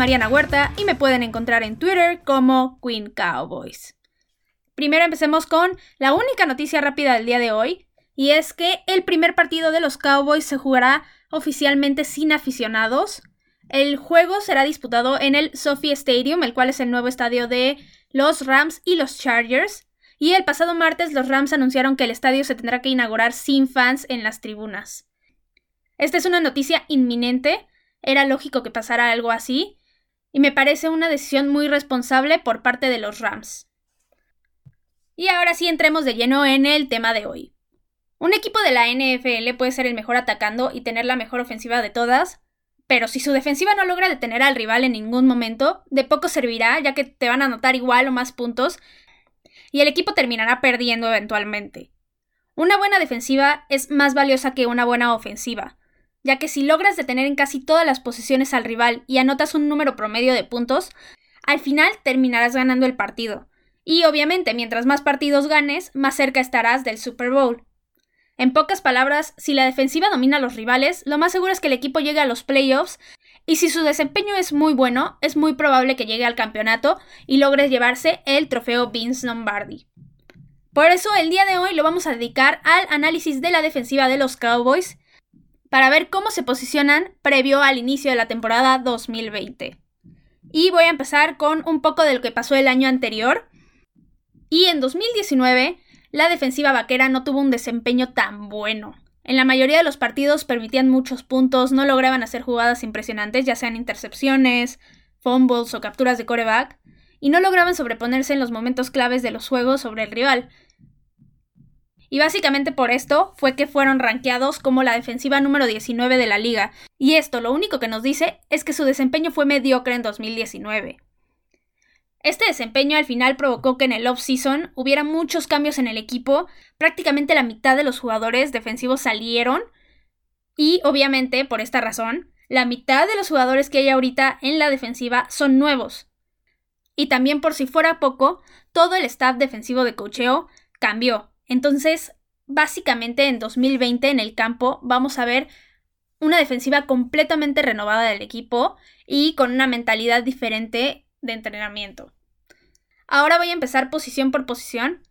Mariana Huerta y me pueden encontrar en Twitter como Queen Cowboys. Primero empecemos con la única noticia rápida del día de hoy, y es que el primer partido de los Cowboys se jugará oficialmente sin aficionados. El juego será disputado en el Sophie Stadium, el cual es el nuevo estadio de los Rams y los Chargers. Y el pasado martes los Rams anunciaron que el estadio se tendrá que inaugurar sin fans en las tribunas. Esta es una noticia inminente, era lógico que pasara algo así, y me parece una decisión muy responsable por parte de los Rams. Y ahora sí entremos de lleno en el tema de hoy. Un equipo de la NFL puede ser el mejor atacando y tener la mejor ofensiva de todas, pero si su defensiva no logra detener al rival en ningún momento, de poco servirá, ya que te van a anotar igual o más puntos, y el equipo terminará perdiendo eventualmente. Una buena defensiva es más valiosa que una buena ofensiva, ya que si logras detener en casi todas las posiciones al rival y anotas un número promedio de puntos, al final terminarás ganando el partido. Y obviamente, mientras más partidos ganes, más cerca estarás del Super Bowl. En pocas palabras, si la defensiva domina a los rivales, lo más seguro es que el equipo llegue a los playoffs y si su desempeño es muy bueno, es muy probable que llegue al campeonato y logre llevarse el trofeo Vince Lombardi. Por eso el día de hoy lo vamos a dedicar al análisis de la defensiva de los Cowboys para ver cómo se posicionan previo al inicio de la temporada 2020. Y voy a empezar con un poco de lo que pasó el año anterior, y en 2019, la defensiva vaquera no tuvo un desempeño tan bueno. En la mayoría de los partidos permitían muchos puntos, no lograban hacer jugadas impresionantes, ya sean intercepciones, fumbles o capturas de coreback, y no lograban sobreponerse en los momentos claves de los juegos sobre el rival. Y básicamente por esto fue que fueron rankeados como la defensiva número 19 de la liga, y esto lo único que nos dice es que su desempeño fue mediocre en 2019. Este desempeño al final provocó que en el off-season hubiera muchos cambios en el equipo, prácticamente la mitad de los jugadores defensivos salieron y obviamente por esta razón, la mitad de los jugadores que hay ahorita en la defensiva son nuevos. Y también por si fuera poco, todo el staff defensivo de cocheo cambió. Entonces, básicamente en 2020 en el campo vamos a ver una defensiva completamente renovada del equipo y con una mentalidad diferente de entrenamiento. Ahora voy a empezar posición por posición,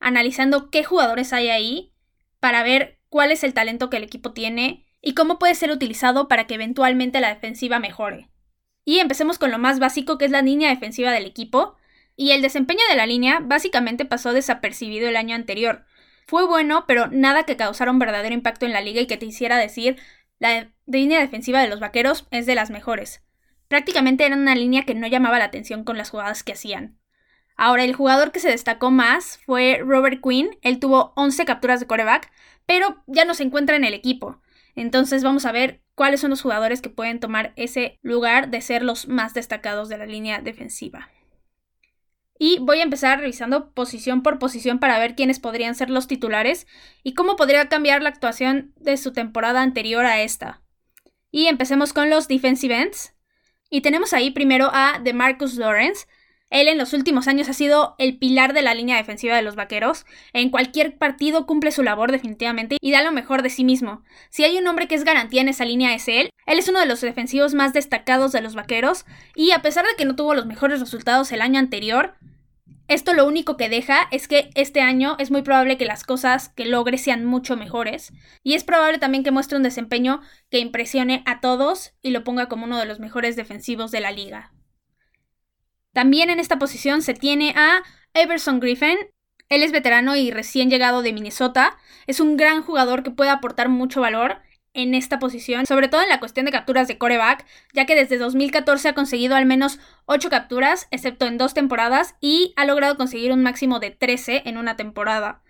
analizando qué jugadores hay ahí para ver cuál es el talento que el equipo tiene y cómo puede ser utilizado para que eventualmente la defensiva mejore. Y empecemos con lo más básico que es la línea defensiva del equipo, y el desempeño de la línea básicamente pasó desapercibido el año anterior. Fue bueno, pero nada que causara un verdadero impacto en la liga y que te hiciera decir la línea defensiva de los vaqueros es de las mejores. Prácticamente era una línea que no llamaba la atención con las jugadas que hacían. Ahora, el jugador que se destacó más fue Robert Quinn. Él tuvo 11 capturas de coreback, pero ya no se encuentra en el equipo. Entonces vamos a ver cuáles son los jugadores que pueden tomar ese lugar de ser los más destacados de la línea defensiva. Y voy a empezar revisando posición por posición para ver quiénes podrían ser los titulares y cómo podría cambiar la actuación de su temporada anterior a esta. Y empecemos con los defensive ends. Y tenemos ahí primero a DeMarcus Lawrence. Él en los últimos años ha sido el pilar de la línea defensiva de los vaqueros. En cualquier partido cumple su labor definitivamente y da lo mejor de sí mismo. Si hay un hombre que es garantía en esa línea es él. Él es uno de los defensivos más destacados de los vaqueros y a pesar de que no tuvo los mejores resultados el año anterior, esto lo único que deja es que este año es muy probable que las cosas que logre sean mucho mejores y es probable también que muestre un desempeño que impresione a todos y lo ponga como uno de los mejores defensivos de la liga. También en esta posición se tiene a Everson Griffin. Él es veterano y recién llegado de Minnesota. Es un gran jugador que puede aportar mucho valor en esta posición, sobre todo en la cuestión de capturas de coreback, ya que desde 2014 ha conseguido al menos 8 capturas, excepto en dos temporadas, y ha logrado conseguir un máximo de 13 en una temporada.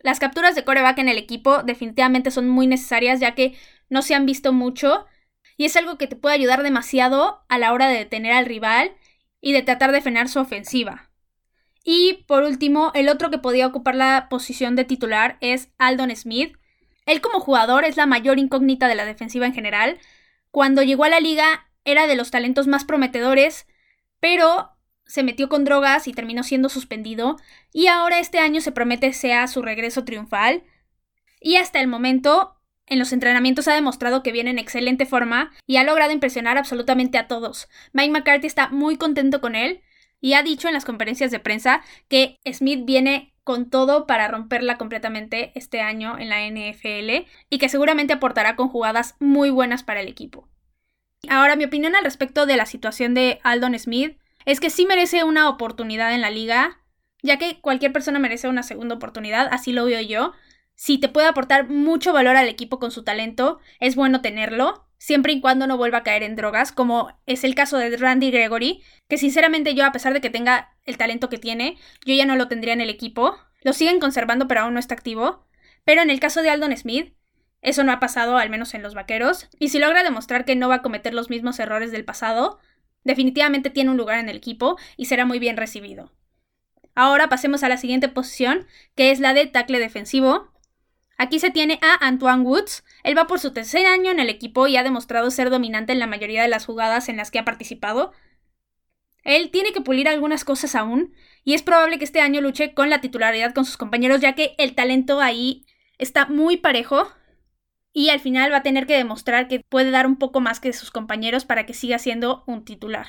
Las capturas de coreback en el equipo definitivamente son muy necesarias, ya que no se han visto mucho, y es algo que te puede ayudar demasiado a la hora de detener al rival y de tratar de frenar su ofensiva. Y por último, el otro que podía ocupar la posición de titular es Aldon Smith, él como jugador es la mayor incógnita de la defensiva en general. Cuando llegó a la liga era de los talentos más prometedores, pero se metió con drogas y terminó siendo suspendido, y ahora este año se promete sea su regreso triunfal. Y hasta el momento en los entrenamientos ha demostrado que viene en excelente forma y ha logrado impresionar absolutamente a todos. Mike McCarthy está muy contento con él y ha dicho en las conferencias de prensa que Smith viene con todo para romperla completamente este año en la NFL y que seguramente aportará con jugadas muy buenas para el equipo. Ahora, mi opinión al respecto de la situación de Aldon Smith es que sí merece una oportunidad en la liga, ya que cualquier persona merece una segunda oportunidad, así lo veo yo. Si te puede aportar mucho valor al equipo con su talento, es bueno tenerlo, siempre y cuando no vuelva a caer en drogas, como es el caso de Randy Gregory, que sinceramente yo, a pesar de que tenga el talento que tiene, yo ya no lo tendría en el equipo. Lo siguen conservando, pero aún no está activo. Pero en el caso de Aldon Smith, eso no ha pasado, al menos en los vaqueros, y si logra demostrar que no va a cometer los mismos errores del pasado, definitivamente tiene un lugar en el equipo y será muy bien recibido. Ahora pasemos a la siguiente posición, que es la de tackle defensivo. Aquí se tiene a Antoine Woods. Él va por su tercer año en el equipo y ha demostrado ser dominante en la mayoría de las jugadas en las que ha participado. Él tiene que pulir algunas cosas aún, y es probable que este año luche con la titularidad con sus compañeros, ya que el talento ahí está muy parejo, y al final va a tener que demostrar que puede dar un poco más que sus compañeros para que siga siendo un titular.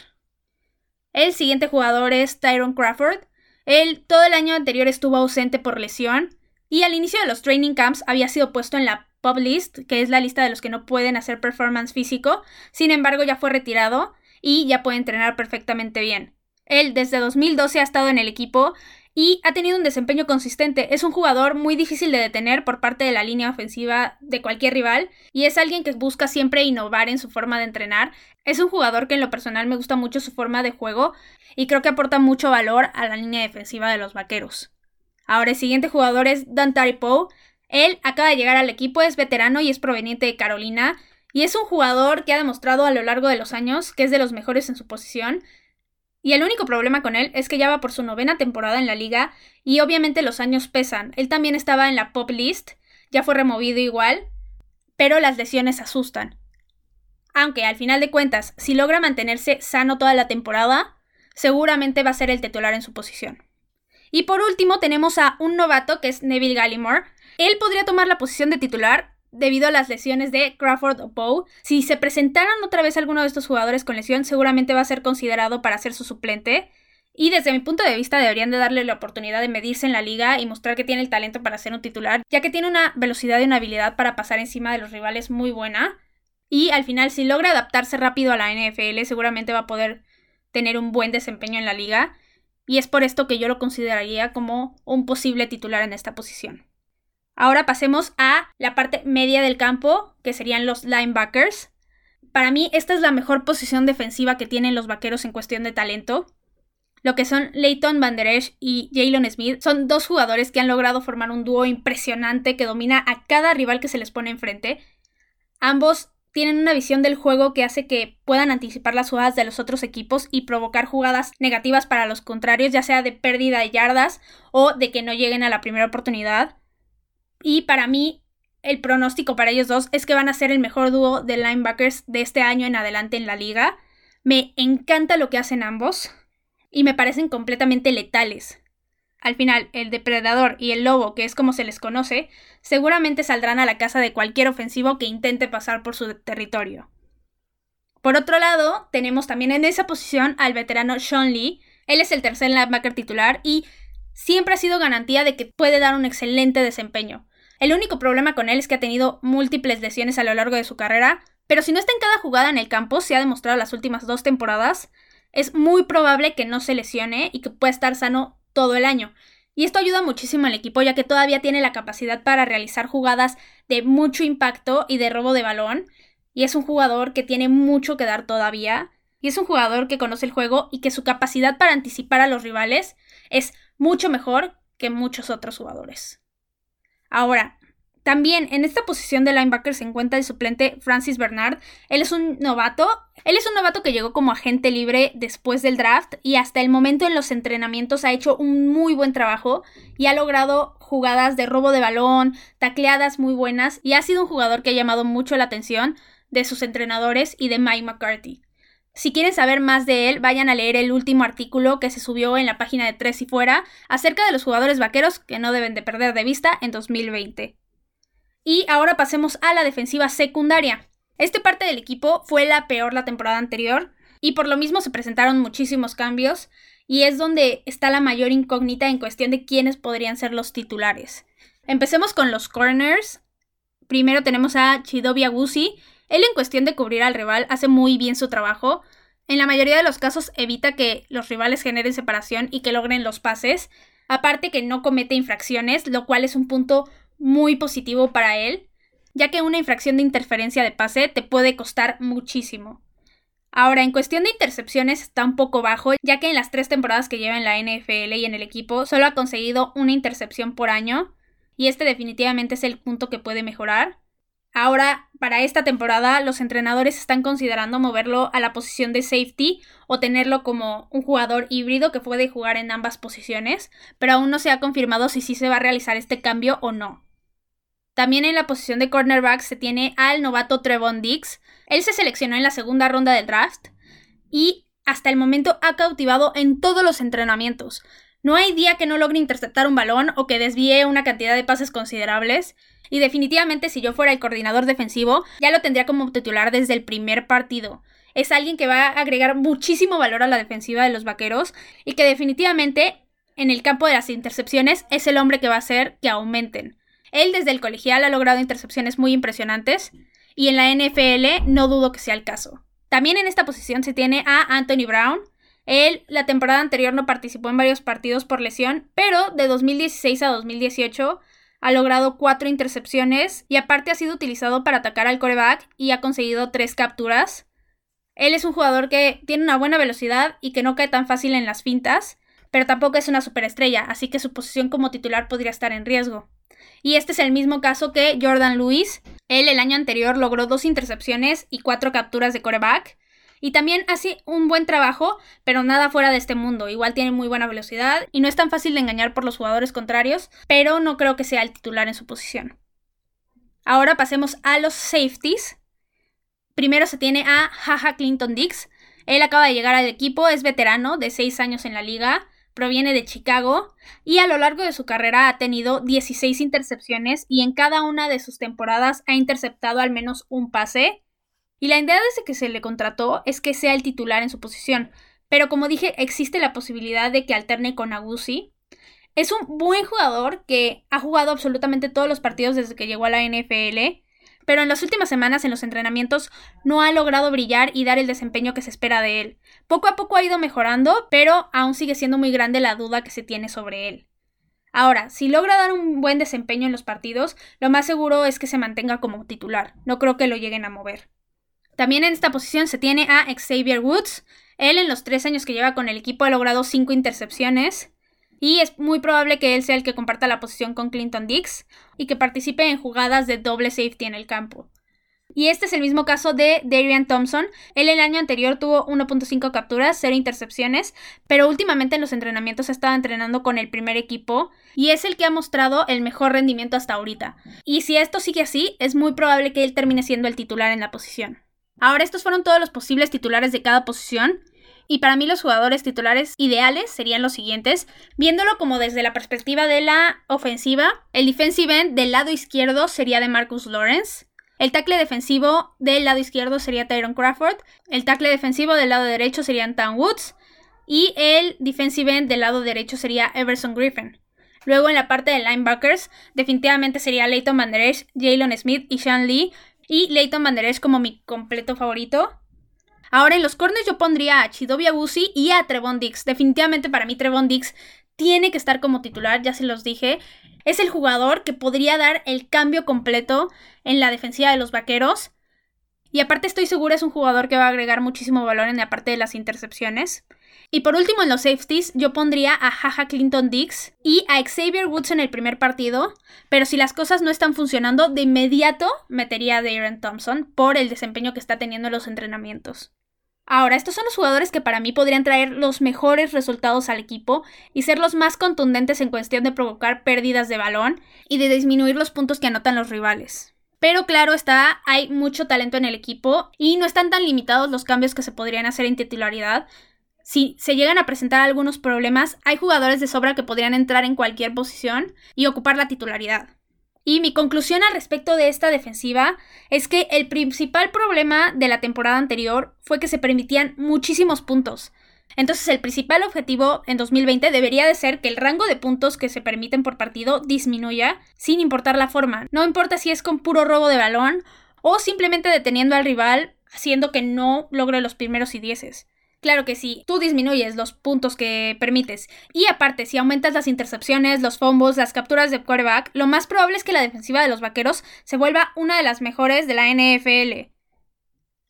El siguiente jugador es Tyron Crawford. Él todo el año anterior estuvo ausente por lesión y al inicio de los training camps había sido puesto en la pub list, que es la lista de los que no pueden hacer performance físico. Sin embargo, ya fue retirado y ya puede entrenar perfectamente bien. Él desde 2012 ha estado en el equipo y ha tenido un desempeño consistente. Es un jugador muy difícil de detener por parte de la línea ofensiva de cualquier rival y es alguien que busca siempre innovar en su forma de entrenar. Es un jugador que en lo personal me gusta mucho su forma de juego y creo que aporta mucho valor a la línea defensiva de los vaqueros. Ahora el siguiente jugador es Dantari Poe. Él acaba de llegar al equipo, es veterano y es proveniente de Carolina. Y es un jugador que ha demostrado a lo largo de los años que es de los mejores en su posición. Y el único problema con él es que ya va por su novena temporada en la liga y obviamente los años pesan. Él también estaba en la pop list, ya fue removido igual, pero las lesiones asustan. Aunque al final de cuentas, si logra mantenerse sano toda la temporada, seguramente va a ser el titular en su posición. Y por último tenemos a un novato que es Neville Gallimore. Él podría tomar la posición de titular debido a las lesiones de Crawford o Poe. Si se presentaran otra vez alguno de estos jugadores con lesión, seguramente va a ser considerado para ser su suplente. Y desde mi punto de vista deberían de darle la oportunidad de medirse en la liga y mostrar que tiene el talento para ser un titular, ya que tiene una velocidad y una habilidad para pasar encima de los rivales muy buena. Y al final, si logra adaptarse rápido a la NFL, seguramente va a poder tener un buen desempeño en la liga. Y es por esto que yo lo consideraría como un posible titular en esta posición. Ahora pasemos a la parte media del campo, que serían los linebackers. Para mí, esta es la mejor posición defensiva que tienen los vaqueros en cuestión de talento. Lo que son Leighton Van Der Esch y Jalen Smith son dos jugadores que han logrado formar un dúo impresionante que domina a cada rival que se les pone enfrente. Ambos tienen una visión del juego que hace que puedan anticipar las jugadas de los otros equipos y provocar jugadas negativas para los contrarios, ya sea de pérdida de yardas o de que no lleguen a la primera oportunidad. Y para mí, el pronóstico para ellos dos es que van a ser el mejor dúo de linebackers de este año en adelante en la liga. Me encanta lo que hacen ambos y me parecen completamente letales. Al final, el depredador y el lobo, que es como se les conoce, seguramente saldrán a la casa de cualquier ofensivo que intente pasar por su territorio. Por otro lado, tenemos también en esa posición al veterano Sean Lee. Él es el tercer linebacker titular y siempre ha sido garantía de que puede dar un excelente desempeño. El único problema con él es que ha tenido múltiples lesiones a lo largo de su carrera, pero si no está en cada jugada en el campo, se ha demostrado las últimas dos temporadas, es muy probable que no se lesione y que pueda estar sano todo el año. Y esto ayuda muchísimo al equipo ya que todavía tiene la capacidad para realizar jugadas de mucho impacto y de robo de balón. Y es un jugador que tiene mucho que dar todavía. Y es un jugador que conoce el juego y que su capacidad para anticipar a los rivales es mucho mejor que muchos otros jugadores. Ahora, también en esta posición de linebacker se encuentra el suplente Francis Bernard. Él es un novato. Él es un novato que llegó como agente libre después del draft y hasta el momento en los entrenamientos ha hecho un muy buen trabajo y ha logrado jugadas de robo de balón, tacleadas muy buenas y ha sido un jugador que ha llamado mucho la atención de sus entrenadores y de Mike McCarthy. Si quieren saber más de él, vayan a leer el último artículo que se subió en la página de Tres y Fuera acerca de los jugadores vaqueros que no deben de perder de vista en 2020. Y ahora pasemos a la defensiva secundaria. Este parte del equipo fue la peor la temporada anterior y por lo mismo se presentaron muchísimos cambios y es donde está la mayor incógnita en cuestión de quiénes podrían ser los titulares. Empecemos con los corners. Primero tenemos a Chidobi Agusi. Él en cuestión de cubrir al rival hace muy bien su trabajo. En la mayoría de los casos evita que los rivales generen separación y que logren los pases. Aparte que no comete infracciones, lo cual es un punto muy positivo para él, ya que una infracción de interferencia de pase te puede costar muchísimo. Ahora, en cuestión de intercepciones está un poco bajo, ya que en las tres temporadas que lleva en la NFL y en el equipo solo ha conseguido una intercepción por año, y este definitivamente es el punto que puede mejorar. Ahora, para esta temporada, los entrenadores están considerando moverlo a la posición de safety o tenerlo como un jugador híbrido que puede jugar en ambas posiciones, pero aún no se ha confirmado si sí se va a realizar este cambio o no. También en la posición de cornerback se tiene al novato Trevon Dix. Él se seleccionó en la segunda ronda del draft y hasta el momento ha cautivado en todos los entrenamientos. No hay día que no logre interceptar un balón o que desvíe una cantidad de pases considerables. Y definitivamente si yo fuera el coordinador defensivo, ya lo tendría como titular desde el primer partido. Es alguien que va a agregar muchísimo valor a la defensiva de los Vaqueros y que definitivamente en el campo de las intercepciones es el hombre que va a hacer que aumenten. Él desde el colegial ha logrado intercepciones muy impresionantes y en la NFL no dudo que sea el caso. También en esta posición se tiene a Anthony Brown. Él la temporada anterior no participó en varios partidos por lesión, pero de 2016 a 2018 ha logrado cuatro intercepciones y aparte ha sido utilizado para atacar al coreback y ha conseguido tres capturas. Él es un jugador que tiene una buena velocidad y que no cae tan fácil en las fintas, pero tampoco es una superestrella, así que su posición como titular podría estar en riesgo. Y este es el mismo caso que Jordan Lewis. Él el año anterior logró dos intercepciones y cuatro capturas de coreback. Y también hace un buen trabajo, pero nada fuera de este mundo. Igual tiene muy buena velocidad y no es tan fácil de engañar por los jugadores contrarios, pero no creo que sea el titular en su posición. Ahora pasemos a los safeties. Primero se tiene a Jaja Clinton Dix. Él acaba de llegar al equipo, es veterano de 6 años en la liga proviene de Chicago y a lo largo de su carrera ha tenido 16 intercepciones y en cada una de sus temporadas ha interceptado al menos un pase. Y la idea desde que se le contrató es que sea el titular en su posición, pero como dije, existe la posibilidad de que alterne con Agusi. Es un buen jugador que ha jugado absolutamente todos los partidos desde que llegó a la NFL pero en las últimas semanas en los entrenamientos no ha logrado brillar y dar el desempeño que se espera de él. Poco a poco ha ido mejorando, pero aún sigue siendo muy grande la duda que se tiene sobre él. Ahora, si logra dar un buen desempeño en los partidos, lo más seguro es que se mantenga como titular. No creo que lo lleguen a mover. También en esta posición se tiene a Xavier Woods. Él en los tres años que lleva con el equipo ha logrado cinco intercepciones y es muy probable que él sea el que comparta la posición con Clinton Dix y que participe en jugadas de doble safety en el campo. Y este es el mismo caso de Darian Thompson. Él el año anterior tuvo 1.5 capturas, 0 intercepciones, pero últimamente en los entrenamientos ha estado entrenando con el primer equipo y es el que ha mostrado el mejor rendimiento hasta ahorita. Y si esto sigue así, es muy probable que él termine siendo el titular en la posición. Ahora estos fueron todos los posibles titulares de cada posición. Y para mí los jugadores titulares ideales serían los siguientes, viéndolo como desde la perspectiva de la ofensiva, el defensive end del lado izquierdo sería de Marcus Lawrence, el tackle defensivo del lado izquierdo sería Tyron Crawford, el tackle defensivo del lado derecho sería Tan Woods y el defensive end del lado derecho sería Everson Griffin. Luego en la parte de linebackers, definitivamente sería Leighton Van Jalen Smith y Sean Lee. Y Leighton Van como mi completo favorito. Ahora en los corners yo pondría a Chidobi Abusi y a Trevon Dix. Definitivamente para mí Trevon Dix tiene que estar como titular, ya se los dije. Es el jugador que podría dar el cambio completo en la defensiva de los vaqueros. Y aparte estoy segura es un jugador que va a agregar muchísimo valor en la parte de las intercepciones. Y por último en los safeties yo pondría a Jaja Clinton Dix y a Xavier Woods en el primer partido, pero si las cosas no están funcionando, de inmediato metería a Darren Thompson por el desempeño que está teniendo en los entrenamientos. Ahora, estos son los jugadores que para mí podrían traer los mejores resultados al equipo y ser los más contundentes en cuestión de provocar pérdidas de balón y de disminuir los puntos que anotan los rivales. Pero claro está, hay mucho talento en el equipo y no están tan limitados los cambios que se podrían hacer en titularidad. Si se llegan a presentar algunos problemas, hay jugadores de sobra que podrían entrar en cualquier posición y ocupar la titularidad. Y mi conclusión al respecto de esta defensiva es que el principal problema de la temporada anterior fue que se permitían muchísimos puntos. Entonces el principal objetivo en 2020 debería de ser que el rango de puntos que se permiten por partido disminuya sin importar la forma. No importa si es con puro robo de balón o simplemente deteniendo al rival haciendo que no logre los primeros y dieces. Claro que sí, tú disminuyes los puntos que permites. Y aparte, si aumentas las intercepciones, los fumbles, las capturas de quarterback, lo más probable es que la defensiva de los vaqueros se vuelva una de las mejores de la NFL.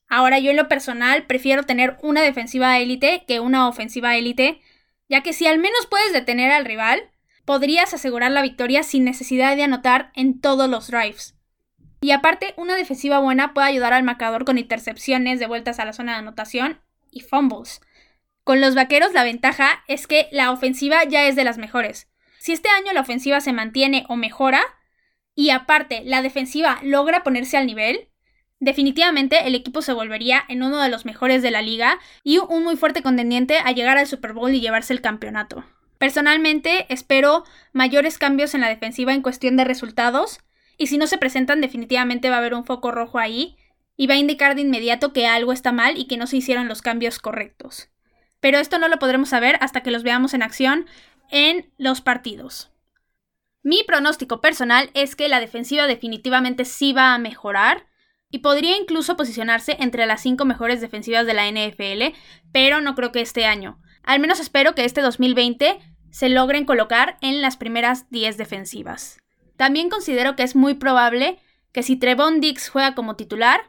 Ahora yo en lo personal prefiero tener una defensiva élite que una ofensiva élite, ya que si al menos puedes detener al rival, podrías asegurar la victoria sin necesidad de anotar en todos los drives. Y aparte, una defensiva buena puede ayudar al marcador con intercepciones de vueltas a la zona de anotación y fumbles. Con los vaqueros la ventaja es que la ofensiva ya es de las mejores. Si este año la ofensiva se mantiene o mejora, y aparte la defensiva logra ponerse al nivel, definitivamente el equipo se volvería en uno de los mejores de la liga y un muy fuerte contendiente a llegar al Super Bowl y llevarse el campeonato. Personalmente espero mayores cambios en la defensiva en cuestión de resultados y si no se presentan definitivamente va a haber un foco rojo ahí y va a indicar de inmediato que algo está mal y que no se hicieron los cambios correctos. Pero esto no lo podremos saber hasta que los veamos en acción en los partidos. Mi pronóstico personal es que la defensiva definitivamente sí va a mejorar y podría incluso posicionarse entre las cinco mejores defensivas de la NFL, pero no creo que este año. Al menos espero que este 2020 se logren colocar en las primeras 10 defensivas. También considero que es muy probable que si Trevon Dix juega como titular,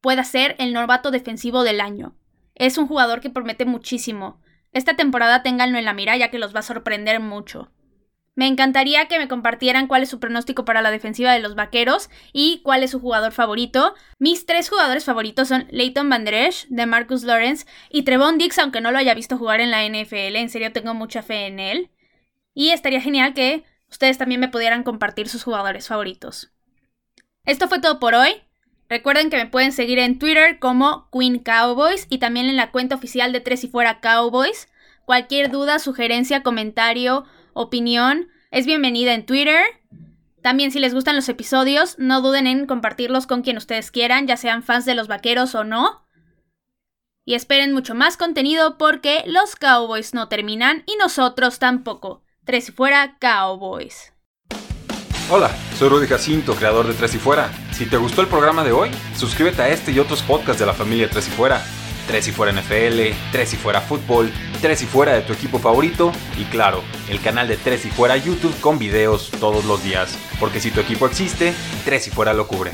pueda ser el novato defensivo del año. Es un jugador que promete muchísimo. Esta temporada ténganlo en la mira ya que los va a sorprender mucho. Me encantaría que me compartieran cuál es su pronóstico para la defensiva de los vaqueros y cuál es su jugador favorito. Mis tres jugadores favoritos son Leighton Van Der Esch, de Marcus Lawrence y Trevon Dix, aunque no lo haya visto jugar en la NFL. En serio, tengo mucha fe en él. Y estaría genial que ustedes también me pudieran compartir sus jugadores favoritos. Esto fue todo por hoy. Recuerden que me pueden seguir en Twitter como Queen Cowboys y también en la cuenta oficial de Tres y Fuera Cowboys. Cualquier duda, sugerencia, comentario, opinión es bienvenida en Twitter. También si les gustan los episodios, no duden en compartirlos con quien ustedes quieran, ya sean fans de los vaqueros o no. Y esperen mucho más contenido porque los Cowboys no terminan y nosotros tampoco. Tres y fuera Cowboys. Hola, soy Rudy Jacinto, creador de Tres y Fuera. Si te gustó el programa de hoy, suscríbete a este y otros podcasts de la familia Tres y Fuera. Tres y Fuera NFL, Tres y Fuera Fútbol, Tres y Fuera de tu equipo favorito y claro, el canal de Tres y Fuera YouTube con videos todos los días. Porque si tu equipo existe, Tres y Fuera lo cubre.